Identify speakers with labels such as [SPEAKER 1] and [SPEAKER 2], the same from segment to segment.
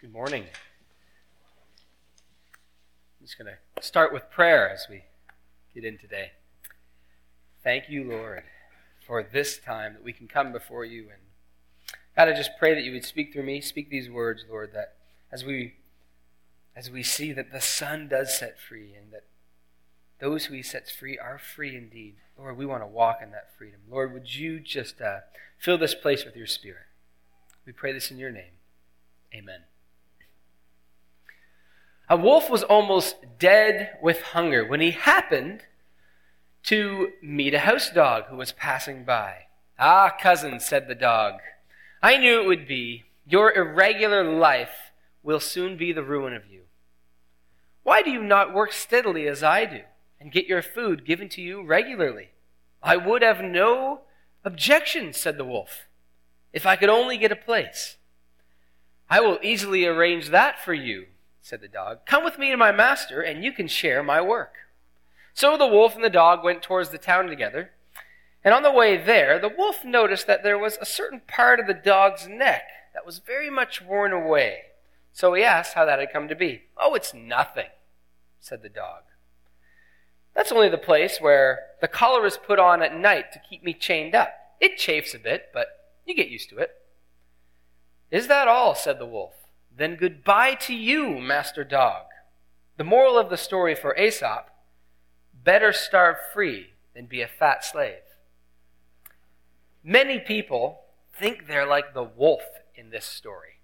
[SPEAKER 1] Good morning. I'm just going to start with prayer as we get in today. Thank you, Lord, for this time that we can come before you. And God, I just pray that you would speak through me, speak these words, Lord, that as we as we see that the Son does set free and that those who he sets free are free indeed. Lord, we want to walk in that freedom. Lord, would you just uh, fill this place with your spirit? We pray this in your name. Amen. A wolf was almost dead with hunger when he happened to meet a house dog who was passing by. Ah, cousin, said the dog, I knew it would be. Your irregular life will soon be the ruin of you. Why do you not work steadily as I do and get your food given to you regularly? I would have no objection, said the wolf, if I could only get a place. I will easily arrange that for you, said the dog. Come with me to my master, and you can share my work. So the wolf and the dog went towards the town together. And on the way there, the wolf noticed that there was a certain part of the dog's neck that was very much worn away. So he asked how that had come to be. Oh, it's nothing, said the dog. That's only the place where the collar is put on at night to keep me chained up. It chafes a bit, but you get used to it. Is that all? said the wolf. Then goodbye to you, master dog. The moral of the story for Aesop better starve free than be a fat slave. Many people think they're like the wolf in this story.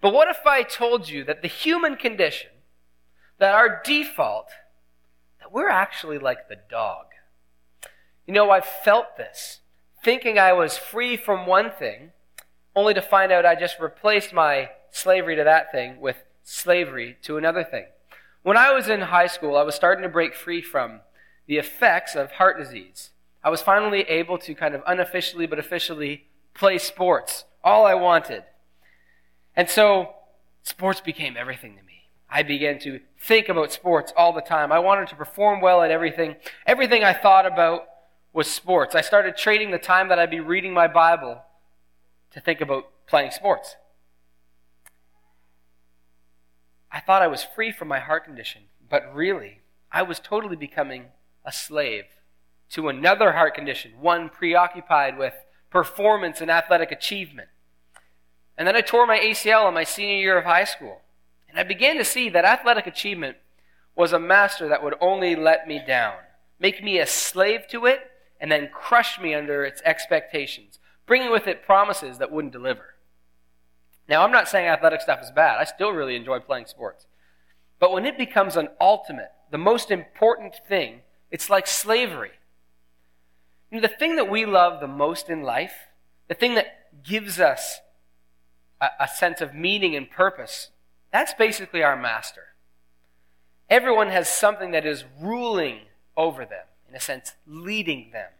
[SPEAKER 1] But what if I told you that the human condition, that our default, that we're actually like the dog? You know, I've felt this, thinking I was free from one thing, only to find out I just replaced my slavery to that thing with slavery to another thing. When I was in high school, I was starting to break free from the effects of heart disease. I was finally able to kind of unofficially but officially play sports, all I wanted. And so sports became everything to me. I began to think about sports all the time. I wanted to perform well at everything. Everything I thought about was sports. I started trading the time that I'd be reading my Bible to think about playing sports. I thought I was free from my heart condition, but really, I was totally becoming a slave to another heart condition, one preoccupied with performance and athletic achievement. And then I tore my ACL in my senior year of high school. And I began to see that athletic achievement was a master that would only let me down, make me a slave to it, and then crush me under its expectations, bringing with it promises that wouldn't deliver. Now, I'm not saying athletic stuff is bad. I still really enjoy playing sports. But when it becomes an ultimate, the most important thing, it's like slavery. You know, the thing that we love the most in life, the thing that gives us a, a sense of meaning and purpose, that's basically our master. Everyone has something that is ruling over them, in a sense, leading them.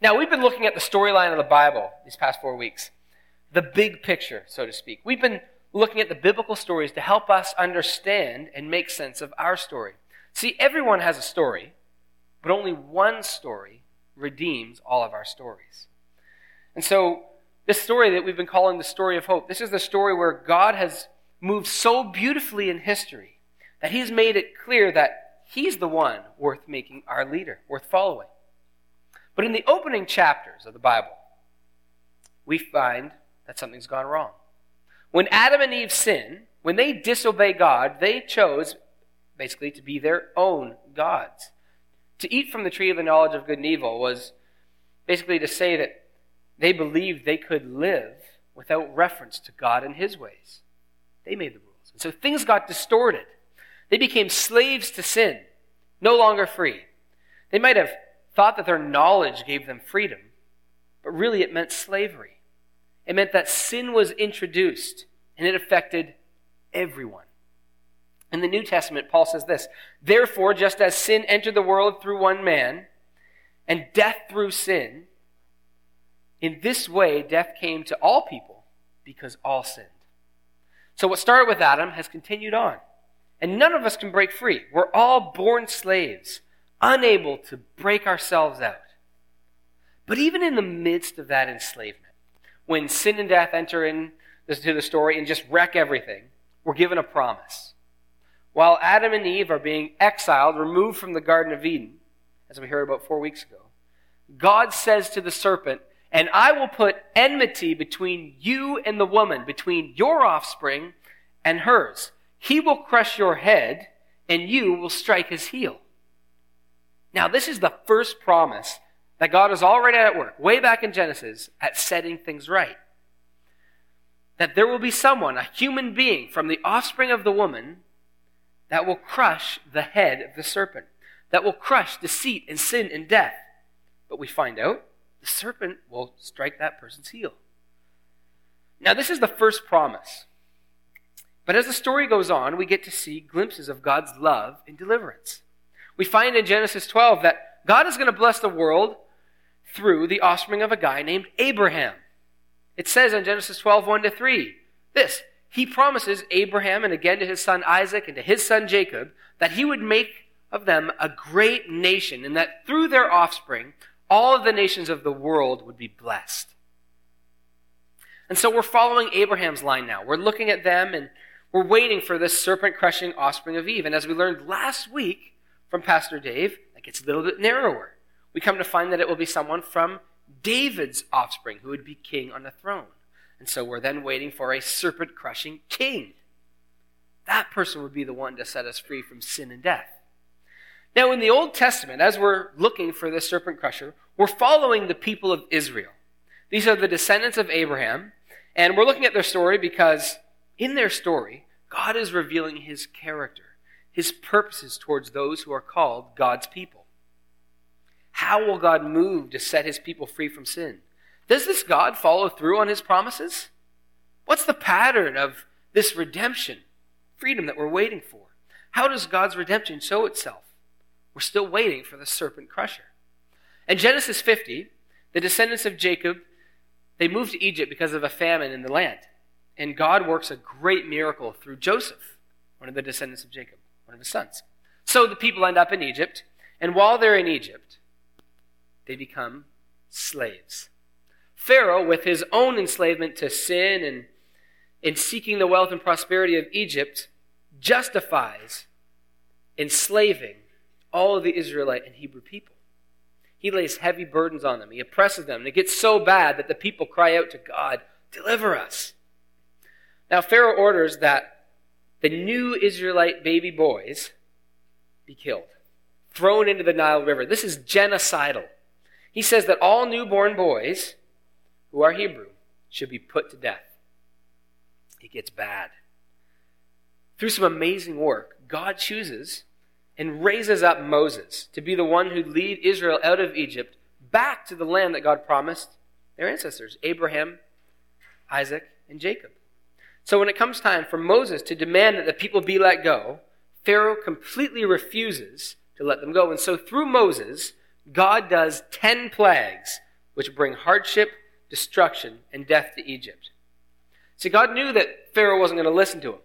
[SPEAKER 1] Now, we've been looking at the storyline of the Bible these past four weeks the big picture, so to speak. We've been looking at the biblical stories to help us understand and make sense of our story. See, everyone has a story, but only one story redeems all of our stories. And so, this story that we've been calling the story of hope, this is the story where God has moved so beautifully in history that He's made it clear that He's the one worth making our leader, worth following. But in the opening chapters of the Bible, we find that something's gone wrong. When Adam and Eve sin, when they disobey God, they chose basically to be their own gods. To eat from the tree of the knowledge of good and evil was basically to say that they believed they could live without reference to God and his ways. They made the rules. And so things got distorted. They became slaves to sin, no longer free. They might have thought that their knowledge gave them freedom, but really it meant slavery. It meant that sin was introduced and it affected everyone. In the New Testament, Paul says this Therefore, just as sin entered the world through one man, and death through sin, in this way death came to all people because all sinned. So, what started with Adam has continued on. And none of us can break free. We're all born slaves, unable to break ourselves out. But even in the midst of that enslavement, when sin and death enter into the story and just wreck everything, we're given a promise. While Adam and Eve are being exiled, removed from the Garden of Eden, as we heard about four weeks ago, God says to the serpent, And I will put enmity between you and the woman, between your offspring and hers. He will crush your head, and you will strike his heel. Now, this is the first promise that God is already at work, way back in Genesis, at setting things right. That there will be someone, a human being from the offspring of the woman, that will crush the head of the serpent, that will crush deceit and sin and death. But we find out the serpent will strike that person's heel. Now, this is the first promise. But as the story goes on, we get to see glimpses of God's love and deliverance. We find in Genesis 12 that God is going to bless the world through the offspring of a guy named Abraham. It says in Genesis 12, 1 to 3, this He promises Abraham and again to his son Isaac and to his son Jacob that he would make of them a great nation and that through their offspring all of the nations of the world would be blessed. And so we're following Abraham's line now. We're looking at them and we're waiting for this serpent crushing offspring of Eve. And as we learned last week from Pastor Dave, that gets a little bit narrower. We come to find that it will be someone from David's offspring who would be king on the throne. And so we're then waiting for a serpent crushing king. That person would be the one to set us free from sin and death. Now, in the Old Testament, as we're looking for this serpent crusher, we're following the people of Israel. These are the descendants of Abraham, and we're looking at their story because in their story, God is revealing his character, his purposes towards those who are called God's people. How will God move to set his people free from sin? Does this God follow through on his promises? What's the pattern of this redemption, freedom that we're waiting for? How does God's redemption show itself? We're still waiting for the serpent crusher. In Genesis 50, the descendants of Jacob, they moved to Egypt because of a famine in the land. And God works a great miracle through Joseph, one of the descendants of Jacob, one of his sons. So the people end up in Egypt, and while they're in Egypt, they become slaves. Pharaoh, with his own enslavement to sin and in seeking the wealth and prosperity of Egypt, justifies enslaving all of the Israelite and Hebrew people. He lays heavy burdens on them. He oppresses them. And it gets so bad that the people cry out to God, Deliver us. Now, Pharaoh orders that the new Israelite baby boys be killed, thrown into the Nile River. This is genocidal. He says that all newborn boys who are Hebrew should be put to death. It gets bad. Through some amazing work, God chooses and raises up Moses to be the one who lead Israel out of Egypt back to the land that God promised their ancestors, Abraham, Isaac, and Jacob. So when it comes time for Moses to demand that the people be let go, Pharaoh completely refuses to let them go. And so through Moses, God does 10 plagues which bring hardship, destruction, and death to Egypt. See, God knew that Pharaoh wasn't going to listen to him,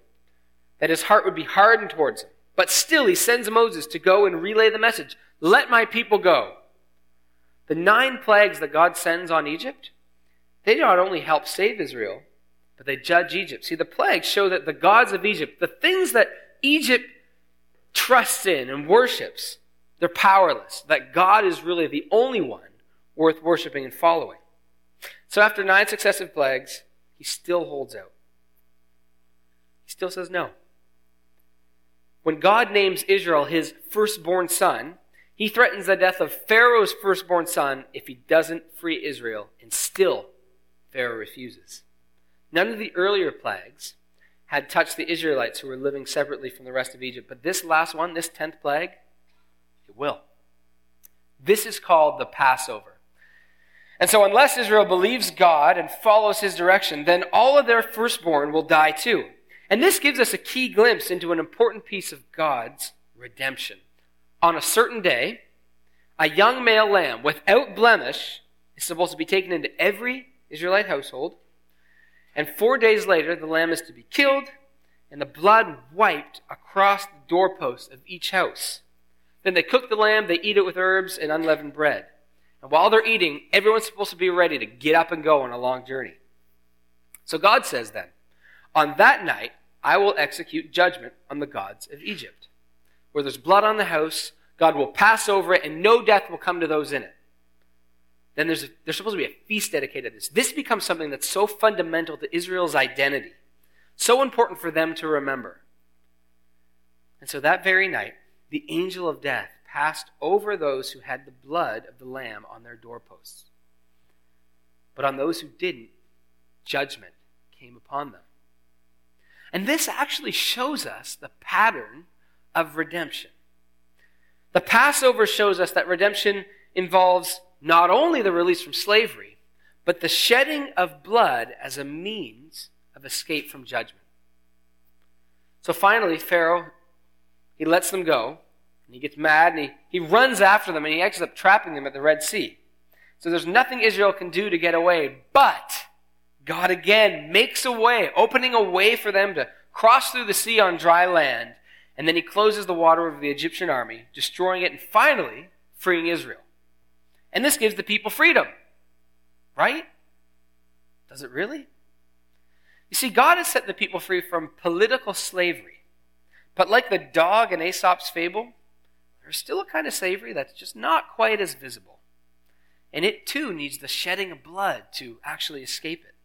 [SPEAKER 1] that his heart would be hardened towards him. But still, he sends Moses to go and relay the message let my people go. The nine plagues that God sends on Egypt, they not only help save Israel, but they judge Egypt. See, the plagues show that the gods of Egypt, the things that Egypt trusts in and worships, they're powerless. That God is really the only one worth worshiping and following. So after nine successive plagues, he still holds out. He still says no. When God names Israel his firstborn son, he threatens the death of Pharaoh's firstborn son if he doesn't free Israel, and still Pharaoh refuses. None of the earlier plagues had touched the Israelites who were living separately from the rest of Egypt, but this last one, this tenth plague, will. This is called the Passover. And so, unless Israel believes God and follows his direction, then all of their firstborn will die too. And this gives us a key glimpse into an important piece of God's redemption. On a certain day, a young male lamb without blemish is supposed to be taken into every Israelite household. And four days later, the lamb is to be killed and the blood wiped across the doorposts of each house. Then they cook the lamb, they eat it with herbs and unleavened bread. And while they're eating, everyone's supposed to be ready to get up and go on a long journey. So God says then, on that night, I will execute judgment on the gods of Egypt. Where there's blood on the house, God will pass over it, and no death will come to those in it. Then there's, a, there's supposed to be a feast dedicated to this. This becomes something that's so fundamental to Israel's identity, so important for them to remember. And so that very night, the angel of death passed over those who had the blood of the Lamb on their doorposts. But on those who didn't, judgment came upon them. And this actually shows us the pattern of redemption. The Passover shows us that redemption involves not only the release from slavery, but the shedding of blood as a means of escape from judgment. So finally, Pharaoh, he lets them go, and he gets mad, and he, he runs after them, and he ends up trapping them at the Red Sea. So there's nothing Israel can do to get away, but God again makes a way, opening a way for them to cross through the sea on dry land, and then he closes the water over the Egyptian army, destroying it, and finally freeing Israel. And this gives the people freedom. Right? Does it really? You see, God has set the people free from political slavery. But like the dog in Aesop's fable, there's still a kind of slavery that's just not quite as visible. And it too needs the shedding of blood to actually escape it.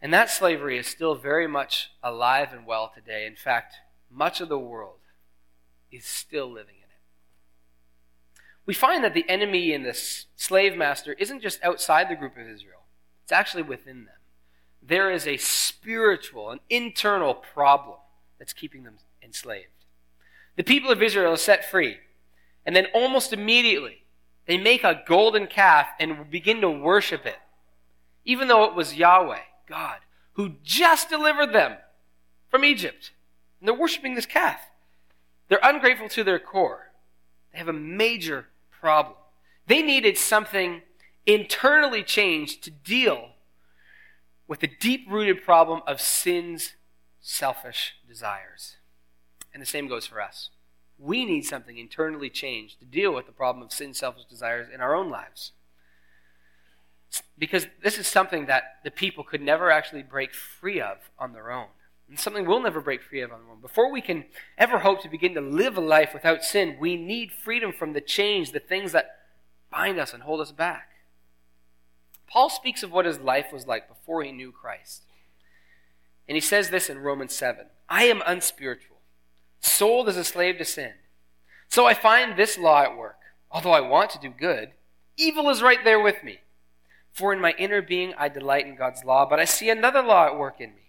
[SPEAKER 1] And that slavery is still very much alive and well today. In fact, much of the world is still living in it. We find that the enemy in this slave master isn't just outside the group of Israel, it's actually within them. There is a spiritual, an internal problem that's keeping them enslaved. The people of Israel are set free, and then almost immediately they make a golden calf and begin to worship it, even though it was Yahweh, God, who just delivered them from Egypt. And they're worshiping this calf. They're ungrateful to their core. They have a major problem. They needed something internally changed to deal with the deep rooted problem of sin's selfish desires. And the same goes for us. We need something internally changed to deal with the problem of sin, selfish desires in our own lives. Because this is something that the people could never actually break free of on their own. And something we'll never break free of on our own. Before we can ever hope to begin to live a life without sin, we need freedom from the chains, the things that bind us and hold us back. Paul speaks of what his life was like before he knew Christ. And he says this in Romans 7 I am unspiritual, sold as a slave to sin. So I find this law at work. Although I want to do good, evil is right there with me. For in my inner being I delight in God's law, but I see another law at work in me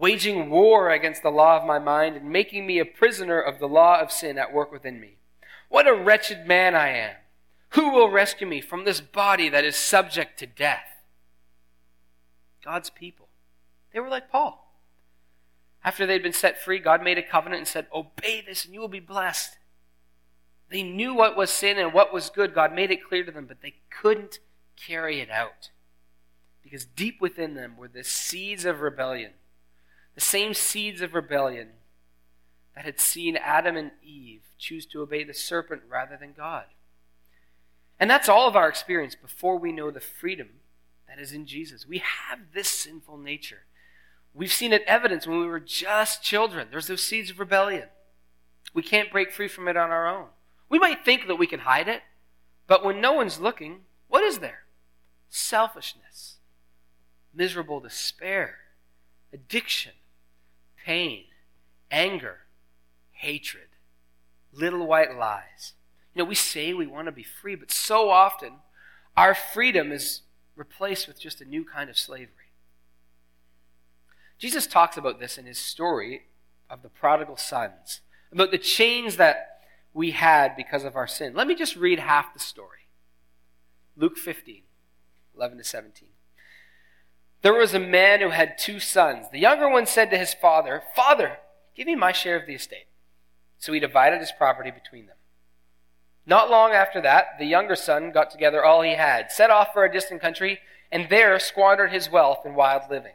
[SPEAKER 1] waging war against the law of my mind and making me a prisoner of the law of sin at work within me. What a wretched man I am! Who will rescue me from this body that is subject to death? God's people. They were like Paul. After they'd been set free, God made a covenant and said, Obey this and you will be blessed. They knew what was sin and what was good. God made it clear to them, but they couldn't carry it out. Because deep within them were the seeds of rebellion the same seeds of rebellion that had seen Adam and Eve choose to obey the serpent rather than God. And that's all of our experience before we know the freedom that is in Jesus. We have this sinful nature. We've seen it evidence when we were just children. There's those seeds of rebellion. We can't break free from it on our own. We might think that we can hide it, but when no one's looking, what is there? Selfishness, miserable despair, addiction, pain, anger, hatred, little white lies. You know, we say we want to be free, but so often our freedom is replaced with just a new kind of slavery. Jesus talks about this in his story of the prodigal sons, about the chains that we had because of our sin. Let me just read half the story Luke 15, 11 to 17. There was a man who had two sons. The younger one said to his father, Father, give me my share of the estate. So he divided his property between them. Not long after that, the younger son got together all he had, set off for a distant country, and there squandered his wealth in wild living.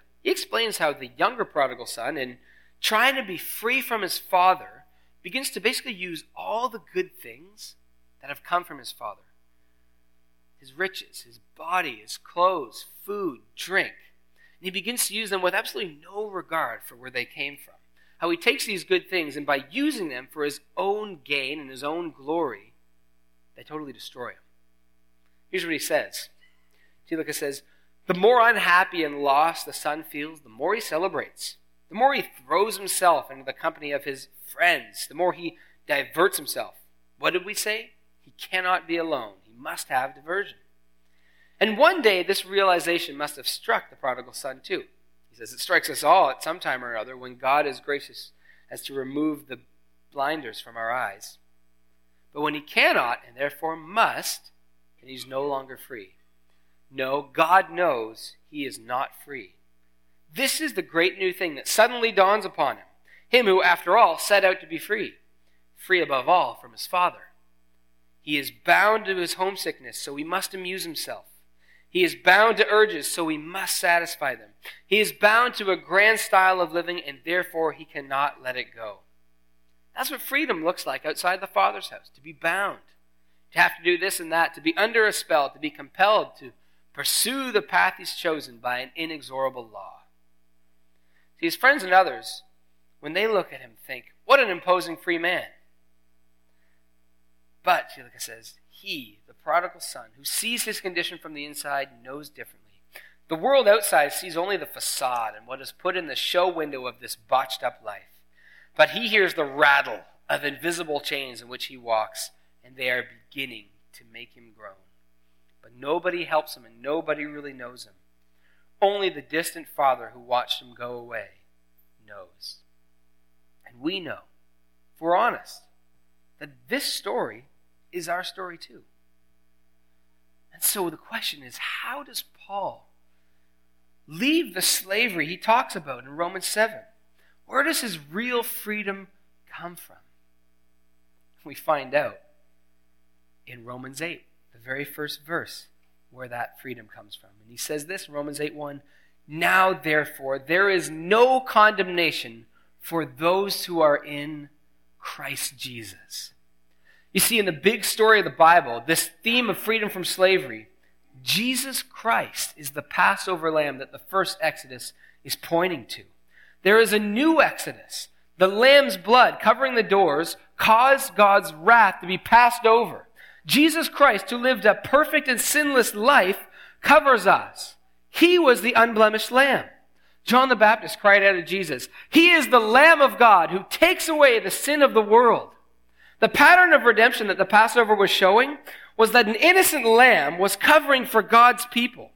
[SPEAKER 1] he explains how the younger prodigal son, in trying to be free from his father, begins to basically use all the good things that have come from his father his riches, his body, his clothes, food, drink. And he begins to use them with absolutely no regard for where they came from. How he takes these good things and by using them for his own gain and his own glory, they totally destroy him. Here's what he says Thielicke says, The more unhappy and lost the son feels, the more he celebrates. The more he throws himself into the company of his friends, the more he diverts himself. What did we say? He cannot be alone He must have diversion. And one day, this realization must have struck the prodigal son too. He says it strikes us all at some time or other when God is gracious as to remove the blinders from our eyes. But when he cannot, and therefore must, then he's no longer free. No, God knows he is not free. This is the great new thing that suddenly dawns upon him. Him who, after all, set out to be free, free above all from his Father. He is bound to his homesickness, so he must amuse himself. He is bound to urges, so he must satisfy them. He is bound to a grand style of living, and therefore he cannot let it go. That's what freedom looks like outside the Father's house to be bound, to have to do this and that, to be under a spell, to be compelled to pursue the path he's chosen by an inexorable law. See, his friends and others, when they look at him, think, What an imposing free man! But, Thielicke says, he, the prodigal son, who sees his condition from the inside, knows differently. The world outside sees only the facade and what is put in the show window of this botched up life. But he hears the rattle of invisible chains in which he walks, and they are beginning to make him groan. But nobody helps him, and nobody really knows him. Only the distant father who watched him go away knows. And we know, if we're honest, that this story is our story too. And so the question is how does Paul leave the slavery he talks about in Romans 7? Where does his real freedom come from? We find out in Romans 8, the very first verse, where that freedom comes from. And he says this in Romans 8 1 Now, therefore, there is no condemnation for those who are in Christ Jesus. You see, in the big story of the Bible, this theme of freedom from slavery, Jesus Christ is the Passover lamb that the first Exodus is pointing to. There is a new Exodus. The lamb's blood covering the doors caused God's wrath to be passed over. Jesus Christ, who lived a perfect and sinless life, covers us. He was the unblemished lamb. John the Baptist cried out to Jesus, He is the Lamb of God who takes away the sin of the world. The pattern of redemption that the Passover was showing was that an innocent lamb was covering for God's people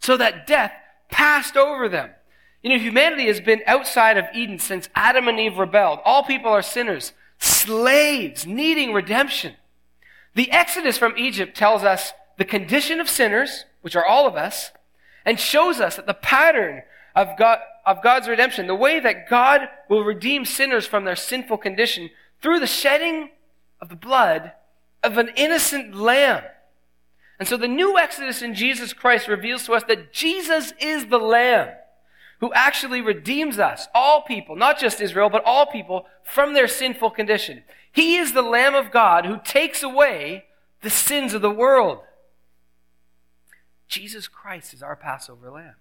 [SPEAKER 1] so that death passed over them. You know, humanity has been outside of Eden since Adam and Eve rebelled. All people are sinners, slaves, needing redemption. The Exodus from Egypt tells us the condition of sinners, which are all of us, and shows us that the pattern of, God, of God's redemption, the way that God will redeem sinners from their sinful condition through the shedding of the blood of an innocent lamb. And so the new Exodus in Jesus Christ reveals to us that Jesus is the lamb who actually redeems us, all people, not just Israel, but all people, from their sinful condition. He is the Lamb of God who takes away the sins of the world. Jesus Christ is our Passover lamb.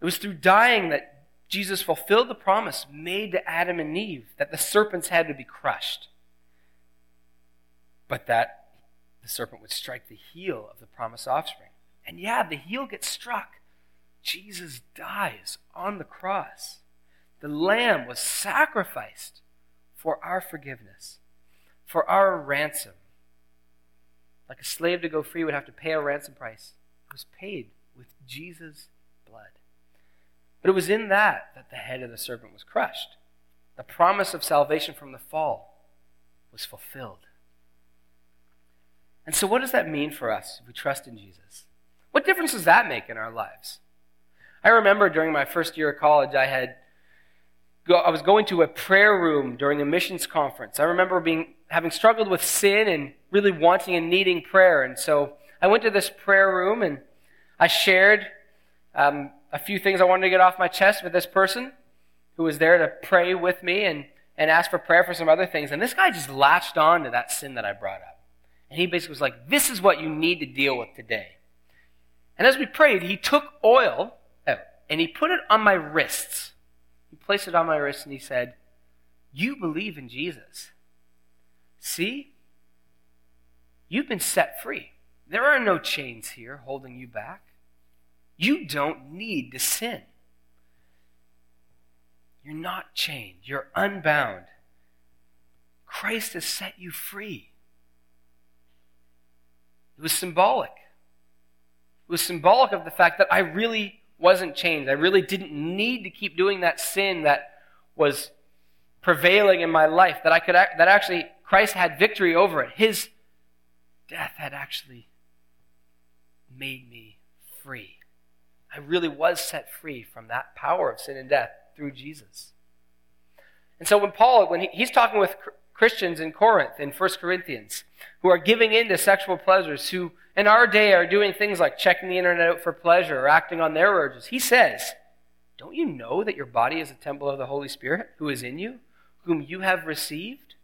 [SPEAKER 1] It was through dying that Jesus fulfilled the promise made to Adam and Eve that the serpent's head would be crushed but that the serpent would strike the heel of the promised offspring. And yeah, the heel gets struck. Jesus dies on the cross. The lamb was sacrificed for our forgiveness, for our ransom. Like a slave to go free would have to pay a ransom price. It was paid with Jesus' blood. But it was in that that the head of the serpent was crushed. The promise of salvation from the fall was fulfilled. And so, what does that mean for us if we trust in Jesus? What difference does that make in our lives? I remember during my first year of college, I had go, I was going to a prayer room during a missions conference. I remember being having struggled with sin and really wanting and needing prayer. And so I went to this prayer room and I shared um, a few things I wanted to get off my chest with this person who was there to pray with me and, and ask for prayer for some other things. And this guy just latched on to that sin that I brought up. And he basically was like, This is what you need to deal with today. And as we prayed, he took oil out and he put it on my wrists. Placed it on my wrist, and he said, You believe in Jesus. See? You've been set free. There are no chains here holding you back. You don't need to sin. You're not chained, you're unbound. Christ has set you free. It was symbolic. It was symbolic of the fact that I really wasn't changed. I really didn't need to keep doing that sin that was prevailing in my life, that I could that actually Christ had victory over it. His death had actually made me free. I really was set free from that power of sin and death through Jesus. And so when Paul, when he, he's talking with Christians in Corinth, in 1 Corinthians, who are giving in to sexual pleasures, who in our day are doing things like checking the internet out for pleasure or acting on their urges, he says, Don't you know that your body is a temple of the Holy Spirit who is in you, whom you have received?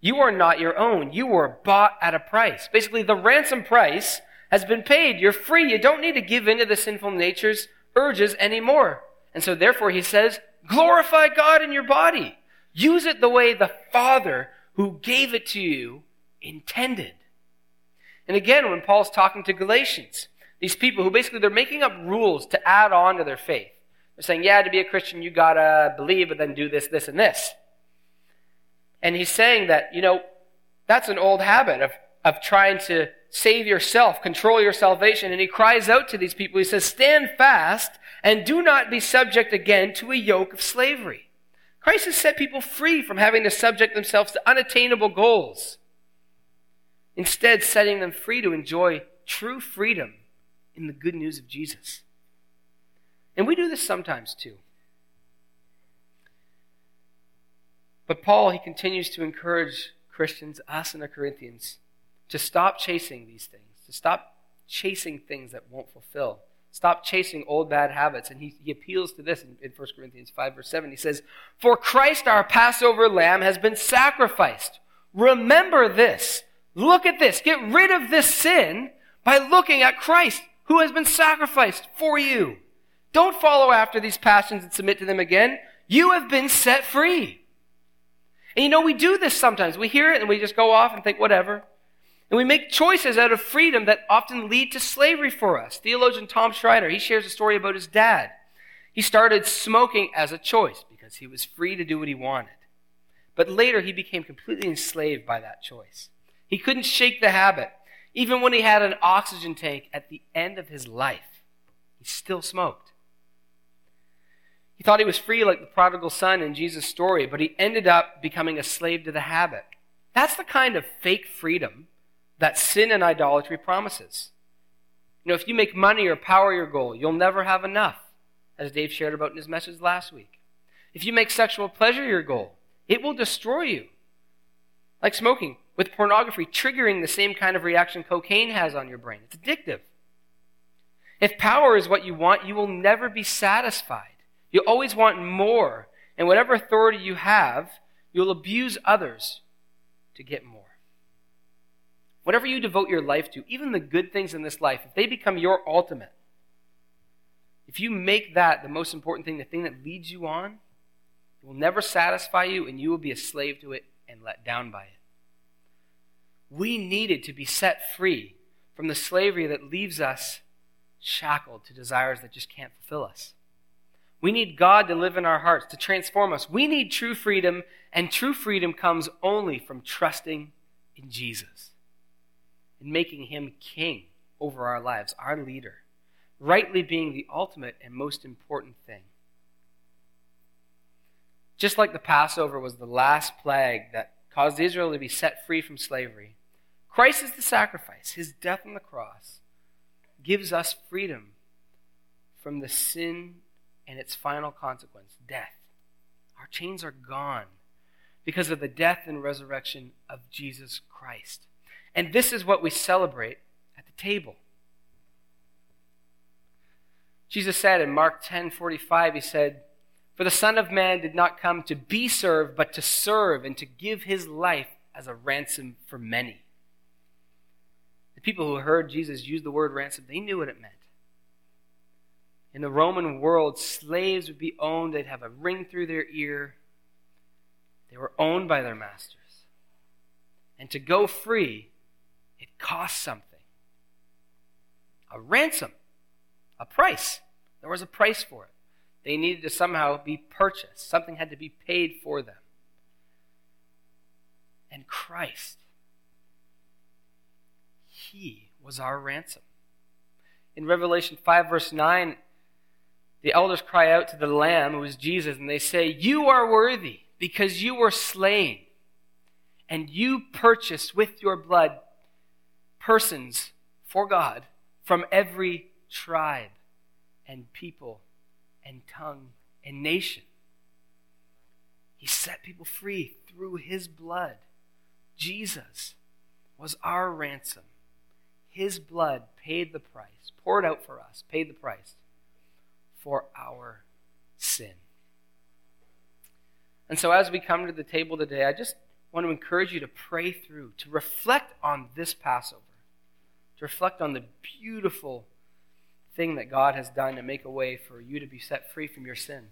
[SPEAKER 1] You are not your own. You were bought at a price. Basically, the ransom price has been paid. You're free. You don't need to give in to the sinful nature's urges anymore. And so, therefore, he says, glorify God in your body. Use it the way the Father who gave it to you intended. And again, when Paul's talking to Galatians, these people who basically they're making up rules to add on to their faith. They're saying, yeah, to be a Christian, you gotta believe, but then do this, this, and this. And he's saying that, you know, that's an old habit of, of trying to save yourself, control your salvation. And he cries out to these people. He says, stand fast and do not be subject again to a yoke of slavery. Christ has set people free from having to subject themselves to unattainable goals, instead, setting them free to enjoy true freedom in the good news of Jesus. And we do this sometimes too. But Paul, he continues to encourage Christians, us and the Corinthians, to stop chasing these things, to stop chasing things that won't fulfill Stop chasing old bad habits. And he, he appeals to this in, in 1 Corinthians 5, verse 7. He says, For Christ, our Passover lamb, has been sacrificed. Remember this. Look at this. Get rid of this sin by looking at Christ, who has been sacrificed for you. Don't follow after these passions and submit to them again. You have been set free. And you know, we do this sometimes. We hear it and we just go off and think, whatever. And we make choices out of freedom that often lead to slavery for us. Theologian Tom Schreiner, he shares a story about his dad. He started smoking as a choice because he was free to do what he wanted. But later he became completely enslaved by that choice. He couldn't shake the habit. Even when he had an oxygen tank at the end of his life, he still smoked. He thought he was free like the prodigal son in Jesus' story, but he ended up becoming a slave to the habit. That's the kind of fake freedom that sin and idolatry promises. You know, if you make money or power your goal, you'll never have enough, as Dave shared about in his message last week. If you make sexual pleasure your goal, it will destroy you. Like smoking, with pornography triggering the same kind of reaction cocaine has on your brain. It's addictive. If power is what you want, you will never be satisfied. You always want more. And whatever authority you have, you'll abuse others to get more. Whatever you devote your life to, even the good things in this life, if they become your ultimate, if you make that the most important thing, the thing that leads you on, it will never satisfy you and you will be a slave to it and let down by it. We needed to be set free from the slavery that leaves us shackled to desires that just can't fulfill us. We need God to live in our hearts, to transform us. We need true freedom, and true freedom comes only from trusting in Jesus and making him king over our lives, our leader, rightly being the ultimate and most important thing. Just like the Passover was the last plague that caused Israel to be set free from slavery, Christ is the sacrifice. His death on the cross gives us freedom from the sin and its final consequence, death. Our chains are gone because of the death and resurrection of Jesus Christ. And this is what we celebrate at the table. Jesus said in Mark 10:45 He said, For the Son of Man did not come to be served, but to serve and to give his life as a ransom for many. The people who heard Jesus use the word ransom, they knew what it meant. In the Roman world, slaves would be owned, they'd have a ring through their ear. They were owned by their masters. And to go free, it cost something a ransom, a price. There was a price for it. They needed to somehow be purchased, something had to be paid for them. And Christ, He was our ransom. In Revelation 5, verse 9, the elders cry out to the Lamb, who is Jesus, and they say, You are worthy because you were slain, and you purchased with your blood persons for God from every tribe and people and tongue and nation. He set people free through his blood. Jesus was our ransom. His blood paid the price, poured out for us, paid the price for our sin. And so, as we come to the table today, I just want to encourage you to pray through, to reflect on this Passover, to reflect on the beautiful thing that God has done to make a way for you to be set free from your sin.